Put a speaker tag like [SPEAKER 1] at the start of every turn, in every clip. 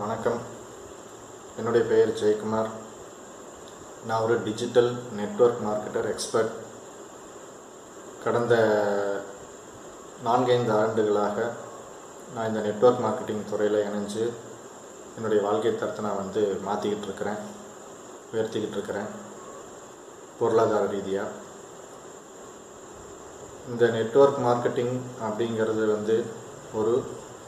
[SPEAKER 1] வணக்கம். என்னுடைய பெயர் ஜெயக்குமார். நான் ஒரு டிஜிட்டல் நெட்வொர்க் மார்க்கெட்டர் எக்ஸ்பர்ட். கடந்த நான்கைந்து ஆண்டுகளாக நான் இந்த நெட்வொர்க் மார்க்கெட்டிங் துறையில் இணைஞ்சு என்னுடைய வாழ்க்கை தரத்தை நான் வந்து மாற்றிக்கிட்டு இருக்கிறேன் உயர்த்திக்கிட்டு இருக்கிறேன் பொருளாதார ரீதியாக இந்த நெட்வொர்க் மார்க்கெட்டிங் அப்படிங்கிறது வந்து ஒரு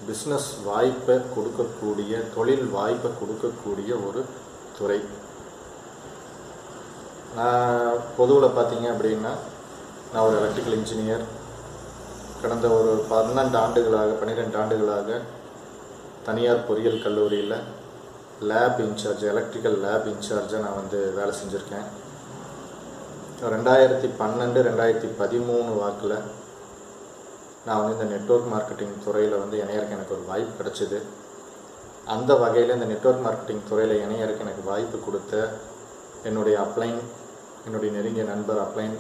[SPEAKER 1] பிஸ்னஸ் வாய்ப்பை கொடுக்கக்கூடிய தொழில் வாய்ப்பை கொடுக்கக்கூடிய ஒரு துறை. நான் பொதுவில் பார்த்தீங்க அப்படின்னா நான் ஒரு எலக்ட்ரிக்கல் இன்ஜினியர் கடந்த ஒரு பன்னெண்டு ஆண்டுகளாக பன்னிரெண்டு ஆண்டுகளாக தனியார் பொறியியல் கல்லூரியில் லேப் இன்சார்ஜ் எலக்ட்ரிக்கல் லேப் இன்சார்ஜாக நான் வந்து வேலை செஞ்சுருக்கேன். ரெண்டாயிரத்தி பன்னெண்டு ரெண்டாயிரத்தி பதிமூணு வாக்கில் நான் வந்து இந்த நெட்வொர்க் மார்க்கெட்டிங் துறையில் வந்து இணையருக்கு எனக்கு ஒரு வாய்ப்பு கிடச்சிது. அந்த வகையில் இந்த நெட்வொர்க் மார்க்கெட்டிங் துறையில் இணையருக்கு எனக்கு வாய்ப்பு கொடுத்த என்னுடைய அப்ளைன் என்னுடைய நெருங்கிய நண்பர் அப்ளைன்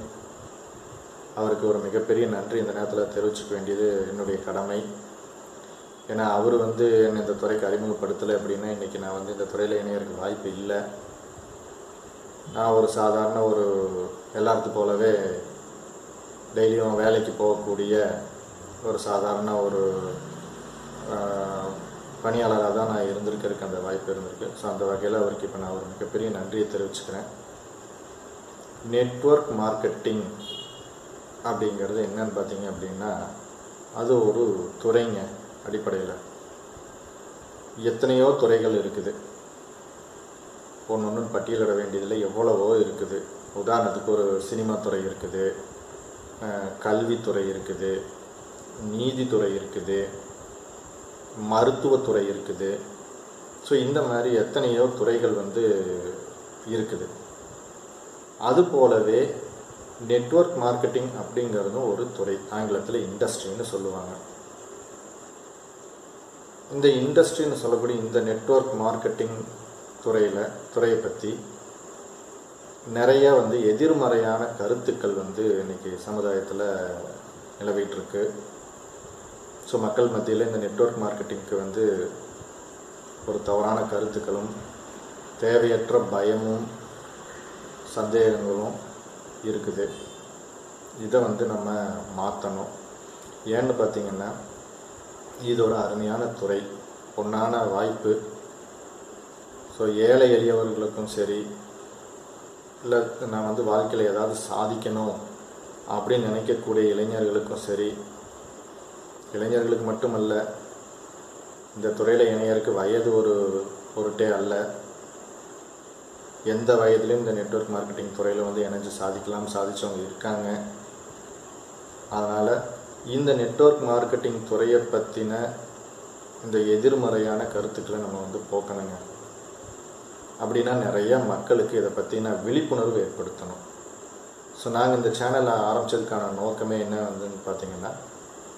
[SPEAKER 1] அவருக்கு ஒரு மிகப்பெரிய நன்றி இந்த நேரத்தில் தெரிவிச்சுக்க வேண்டியது என்னுடைய கடமை. ஏன்னா அவர் வந்து என்னை இந்த துறைக்கு அறிமுகப்படுத்தலை அப்படின்னா இன்றைக்கி நான் வந்து இந்த துறையில் இணையருக்கு வாய்ப்பு இல்லை. நான் ஒரு சாதாரண ஒரு எல்லாத்து போலவே டெய்லியும் வேலைக்கு போகக்கூடிய ஒரு சாதாரண ஒரு பணியாளராக தான் நான் இருந்திருக்கிறதுக்கு அந்த வாய்ப்பு இருந்திருக்கு. ஸோ அந்த வகையில் அவருக்கு இப்போ நான் ஒரு மிகப்பெரிய நன்றியை தெரிவிச்சுக்கிறேன். நெட்வொர்க் மார்க்கெட்டிங் அப்படிங்கிறது என்னன்னு பார்த்தீங்க அப்படின்னா அது ஒரு துறைங்க அடிப்படையில். எத்தனையோ துறைகள் இருக்குது. ஒன்று ஒன்று பட்டியலிட வேண்டியதில் எவ்வளவோ இருக்குது. உதாரணத்துக்கு ஒரு சினிமா துறை இருக்குது. கல்வித்துறை இருக்குது. நீதித்துறை இருக்குது மருத்துவத்துறை இருக்குது. ஸோ இந்த மாதிரி எத்தனையோ துறைகள் வந்து இருக்குது. அது போலவே நெட்வொர்க் மார்க்கெட்டிங் அப்படிங்கிறதும் ஒரு துறை ஆங்கிலத்தில் இண்டஸ்ட்ரின்னு சொல்லுவாங்க. இந்த இண்டஸ்ட்ரின்னு சொல்லக்கூடிய இந்த நெட்வொர்க் மார்க்கெட்டிங் துறையில் துறையை பற்றி நிறைய வந்து எதிர்மறையான கருத்துக்கள் வந்து இன்றைக்கி சமுதாயத்தில் நிலவிட்டுருக்கு ஸோ மக்கள் மத்தியில் இந்த நெட்வொர்க் மார்க்கெட்டிங்க்கு வந்து ஒரு தவறான கருத்துக்களும் தேவையற்ற பயமும் சந்தேகங்களும் இருக்குது. இதை வந்து நம்ம மாற்றணும் ஏன்னு பார்த்திங்கன்னா இது ஒரு அருமையான துறை. பொன்னான வாய்ப்பு. ஸோ ஏழை எளியவர்களுக்கும் சரி இல்லை நான் வந்து வாழ்க்கையில் ஏதாவது சாதிக்கணும் அப்படின்னு நினைக்கக்கூடிய இளைஞர்களுக்கும் சரி இளைஞர்களுக்கு மட்டுமல்ல இந்த துறையில் இணையருக்கு வயது ஒரு பொருட்டே அல்ல. எந்த வயதுலையும் இந்த நெட்வொர்க் மார்க்கெட்டிங் துறையில் வந்து இணைஞ்சு சாதிக்கலாம் சாதித்தவங்க இருக்காங்க. அதனால் இந்த நெட்வொர்க் மார்க்கெட்டிங் துறையை பற்றின இந்த எதிர்மறையான கருத்துக்களை நம்ம வந்து போக்கணுங்க. அப்படின்னா நிறைய மக்களுக்கு இதை பற்றின விழிப்புணர்வு ஏற்படுத்தணும். ஸோ நாங்கள் இந்த சேனலை ஆரம்பித்ததுக்கான நோக்கமே என்ன வந்துன்னு பார்த்தீங்கன்னா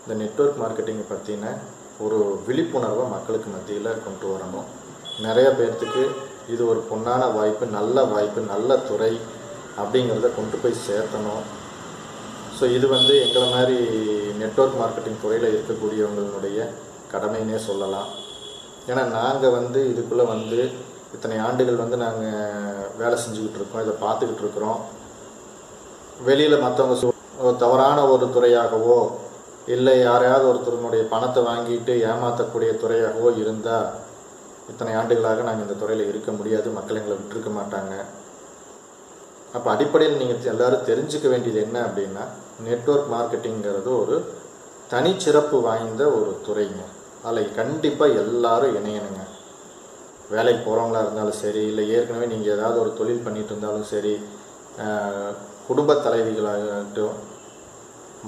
[SPEAKER 1] இந்த நெட்ஒர்க் மார்க்கெட்டிங்கை பற்றின ஒரு விழிப்புணர்வை மக்களுக்கு மத்தியில் கொண்டு வரணும். நிறைய பேர்த்துக்கு இது ஒரு பொன்னான வாய்ப்பு நல்ல வாய்ப்பு நல்ல துறை அப்படிங்கிறத கொண்டு போய் சேர்த்தணும். ஸோ இது வந்து எங்களை மாதிரி நெட்வொர்க் மார்க்கெட்டிங் துறையில் இருக்கக்கூடியவங்களுடைய கடமைன்னே சொல்லலாம். ஏன்னா நாங்கள் வந்து இதுக்குள்ளே வந்து இத்தனை ஆண்டுகள் வந்து நாங்கள் வேலை செஞ்சுக்கிட்டு இருக்கோம் இதை பார்த்துக்கிட்டு இருக்கிறோம். வெளியில் மற்றவங்க தவறான ஒரு துறையாகவோ இல்லை யாரையாவது ஒருத்தருனுடைய பணத்தை வாங்கிட்டு ஏமாற்றக்கூடிய துறையாகவோ இருந்தால் இத்தனை ஆண்டுகளாக நாங்கள் இந்த துறையில் இருக்க முடியாது மக்கள் எங்களை விட்டுருக்க மாட்டாங்க. அப்போ அடிப்படையில் நீங்கள் எல்லோரும் தெரிஞ்சுக்க வேண்டியது என்ன அப்படின்னா நெட்வொர்க் மார்க்கெட்டிங்கிறது ஒரு தனிச்சிறப்பு வாய்ந்த ஒரு துறைங்க. அதில் கண்டிப்பாக எல்லாரும் இணையணுங்க. வேலைக்கு போகிறவங்களா இருந்தாலும் சரி இல்லை ஏற்கனவே நீங்கள் ஏதாவது ஒரு தொழில் பண்ணிட்டு இருந்தாலும் சரி குடும்ப தலைவிகளாகட்டும்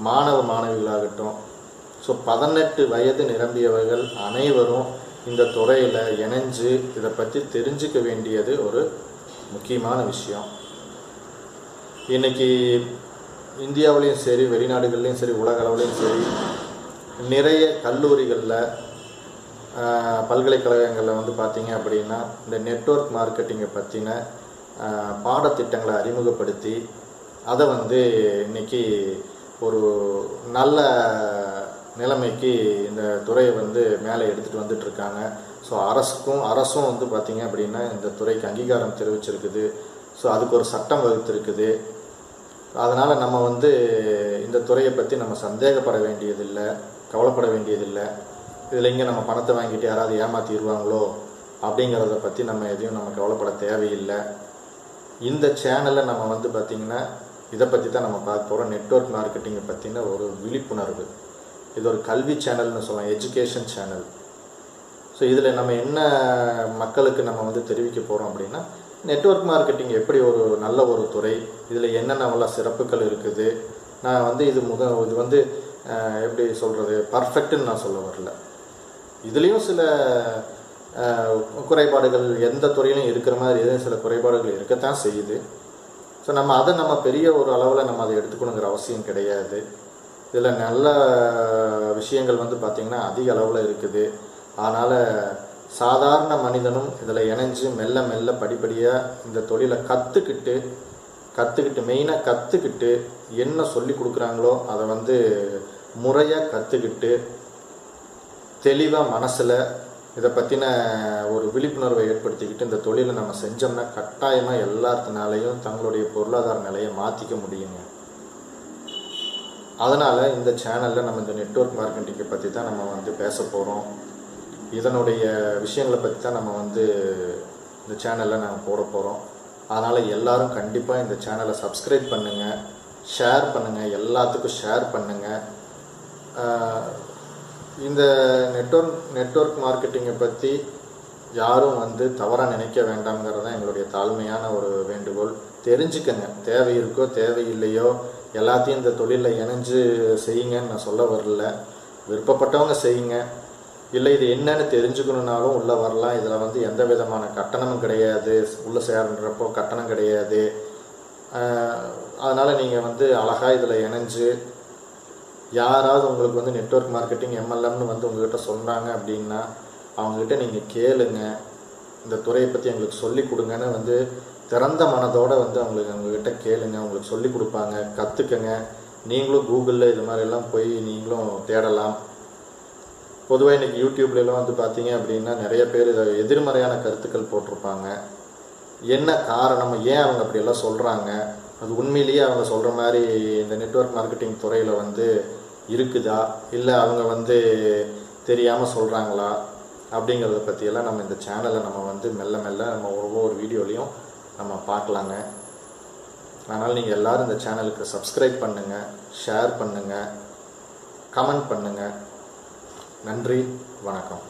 [SPEAKER 1] மாணவ மாணவிகளாகட்டும். ஸோ பதினெட்டு வயது நிரம்பியவர்கள் அனைவரும் இந்த துறையில் இணைஞ்சு இதை பற்றி தெரிஞ்சுக்க வேண்டியது ஒரு முக்கியமான விஷயம். இன்றைக்கி இந்தியாவிலையும் சரி வெளிநாடுகள்லேயும் சரி உலக அளவுலேயும் சரி நிறைய கல்லூரிகளில் பல்கலைக்கழகங்களில் வந்து பார்த்தீங்க அப்படின்னா இந்த நெட்வொர்க் மார்க்கெட்டிங்கை பற்றின பாடத்திட்டங்களை அறிமுகப்படுத்தி அதை வந்து இன்றைக்கி ஒரு நல்ல நிலைமைக்கு இந்த துறையை வந்து மேலே எடுத்துகிட்டு வந்துட்டுருக்காங்க. ஸோ ஸோ அரசுக்கும் அரசும் வந்து பார்த்திங்க அப்படின்னா இந்த துறைக்கு அங்கீகாரம் தெரிவிச்சிருக்குது. ஸோ அதுக்கு ஒரு சட்டம் வகுத்திருக்குது. அதனால் நம்ம வந்து இந்த துறையை பற்றி நம்ம சந்தேகப்பட வேண்டியதில்லை கவலைப்பட வேண்டியதில்லை. இதில் இங்கே நம்ம பணத்தை வாங்கிட்டு யாராவது ஏமாற்றிடுவாங்களோ அப்படிங்கிறத பற்றி நம்ம எதையும் நம்ம கவலைப்பட தேவையில்லை. இந்த சேனலில் நம்ம வந்து பார்த்திங்கன்னா இதை பற்றி தான் நம்ம பார்க்க போகிறோம் நெட்வொர்க் மார்க்கெட்டிங்கை பற்றின ஒரு விழிப்புணர்வு. இது ஒரு கல்வி சேனல்னு சொல்லலாம். எஜுகேஷன் சேனல் ஸோ இதில் நம்ம என்ன மக்களுக்கு நம்ம வந்து தெரிவிக்க போகிறோம் அப்படின்னா நெட்ஒர்க் மார்க்கெட்டிங் எப்படி ஒரு நல்ல ஒரு துறை இதில் என்னென்னலாம் சிறப்புகள் இருக்குது நான் வந்து இது முக இது வந்து எப்படி சொல்கிறது பர்ஃபெக்ட்டுன்னு நான் சொல்ல வரல. இதுலேயும் சில குறைபாடுகள் எந்த துறையிலும் இருக்கிற மாதிரி எதுவும் சில குறைபாடுகள் இருக்கத்தான் செய்யுது. ஸோ நம்ம அதை நம்ம பெரிய ஒரு அளவில் நம்ம அதை எடுத்துக்கணுங்கிற அவசியம் கிடையாது. இதில் நல்ல விஷயங்கள் வந்து பார்த்திங்கன்னா அதிக அளவில் இருக்குது. அதனால் சாதாரண மனிதனும் இதில் இணைஞ்சு மெல்ல மெல்ல படிப்படியாக இந்த தொழிலை கற்றுக்கிட்டு கற்றுக்கிட்டு மெயினாக கற்றுக்கிட்டு என்ன சொல்லி கொடுக்குறாங்களோ அதை வந்து முறையாக கற்றுக்கிட்டு தெளிவாக மனசில் இதை பற்றின ஒரு விழிப்புணர்வை ஏற்படுத்திக்கிட்டு இந்த தொழிலை நம்ம செஞ்சோம்னா கட்டாயமாக எல்லாத்தினாலையும் தங்களுடைய பொருளாதார நிலையை மாற்றிக்க முடியுங்க. அதனால் இந்த சேனலில் நம்ம இந்த நெட்வொர்க் மார்க்கெட்டிங்கை பற்றி தான் நம்ம வந்து பேச போகிறோம் இதனுடைய விஷயங்களை பற்றி தான் நம்ம வந்து இந்த சேனலில் நாங்கள் போட போகிறோம் அதனால் எல்லாரும் கண்டிப்பாக இந்த சேனலை சப்ஸ்கிரைப் பண்ணுங்கள் ஷேர் பண்ணுங்கள் எல்லாத்துக்கும் ஷேர் பண்ணுங்கள் இந்த நெட்வொர்க் நெட்வொர்க் மார்க்கெட்டிங்கை பற்றி யாரும் வந்து தவறாக நினைக்க வேண்டாம்ங்கிறது தான் எங்களுடைய தாழ்மையான ஒரு வேண்டுகோள். தெரிஞ்சுக்கங்க. தேவை இருக்கோ தேவையில்லையோ எல்லாத்தையும் இந்த தொழிலில் இணைஞ்சு செய்யுங்கன்னு நான் சொல்ல வரல. விருப்பப்பட்டவங்க செய்யுங்க. இல்லை இது என்னன்னு தெரிஞ்சுக்கணுன்னாலும் உள்ளே வரலாம். இதில் வந்து எந்த விதமான கட்டணமும் கிடையாது. உள்ளே சேர்ன்றப்போ கட்டணம் கிடையாது. அதனால் நீங்கள் வந்து அழகாக இதில் இணைஞ்சு யாராவது உங்களுக்கு வந்து நெட்வொர்க் மார்க்கெட்டிங் எம்எல்எம்னு வந்து உங்ககிட்ட சொன்னாங்க அப்படின்னா அவங்ககிட்ட நீங்கள் கேளுங்க. இந்த துறையை பற்றி எங்களுக்கு சொல்லி கொடுங்கன்னு வந்து திறந்த மனதோடு வந்து அவங்களுக்கு அவங்ககிட்ட கேளுங்க. உங்களுக்கு சொல்லி கொடுப்பாங்க. கற்றுக்கங்க நீங்களும் கூகுளில் இது மாதிரிலாம் போய் நீங்களும் தேடலாம். பொதுவாக இன்றைக்கி யூடியூப்லலாம் வந்து பார்த்தீங்க அப்படின்னா நிறைய பேர் இதை எதிர்மறையான கருத்துக்கள் போட்டிருப்பாங்க. என்ன காரணம்? ஏன் அவங்க அப்படியெல்லாம் சொல்கிறாங்க அது உண்மையிலேயே அவங்க சொல்கிற மாதிரி இந்த நெட்வொர்க் மார்க்கெட்டிங் துறையில் வந்து இருக்குதா? இல்லை அவங்க வந்து தெரியாமல் சொல்கிறாங்களா அப்படிங்கிறத பற்றியெல்லாம் நம்ம இந்த சேனலை நம்ம வந்து மெல்ல மெல்ல நம்ம ஒவ்வொரு வீடியோலையும் நம்ம பார்க்கலாங்க. அதனால் நீங்கள் எல்லோரும் இந்த சேனலுக்கு சப்ஸ்கிரைப் பண்ணுங்கள் ஷேர் பண்ணுங்கள் கமெண்ட் பண்ணுங்கள் நன்றி வணக்கம்.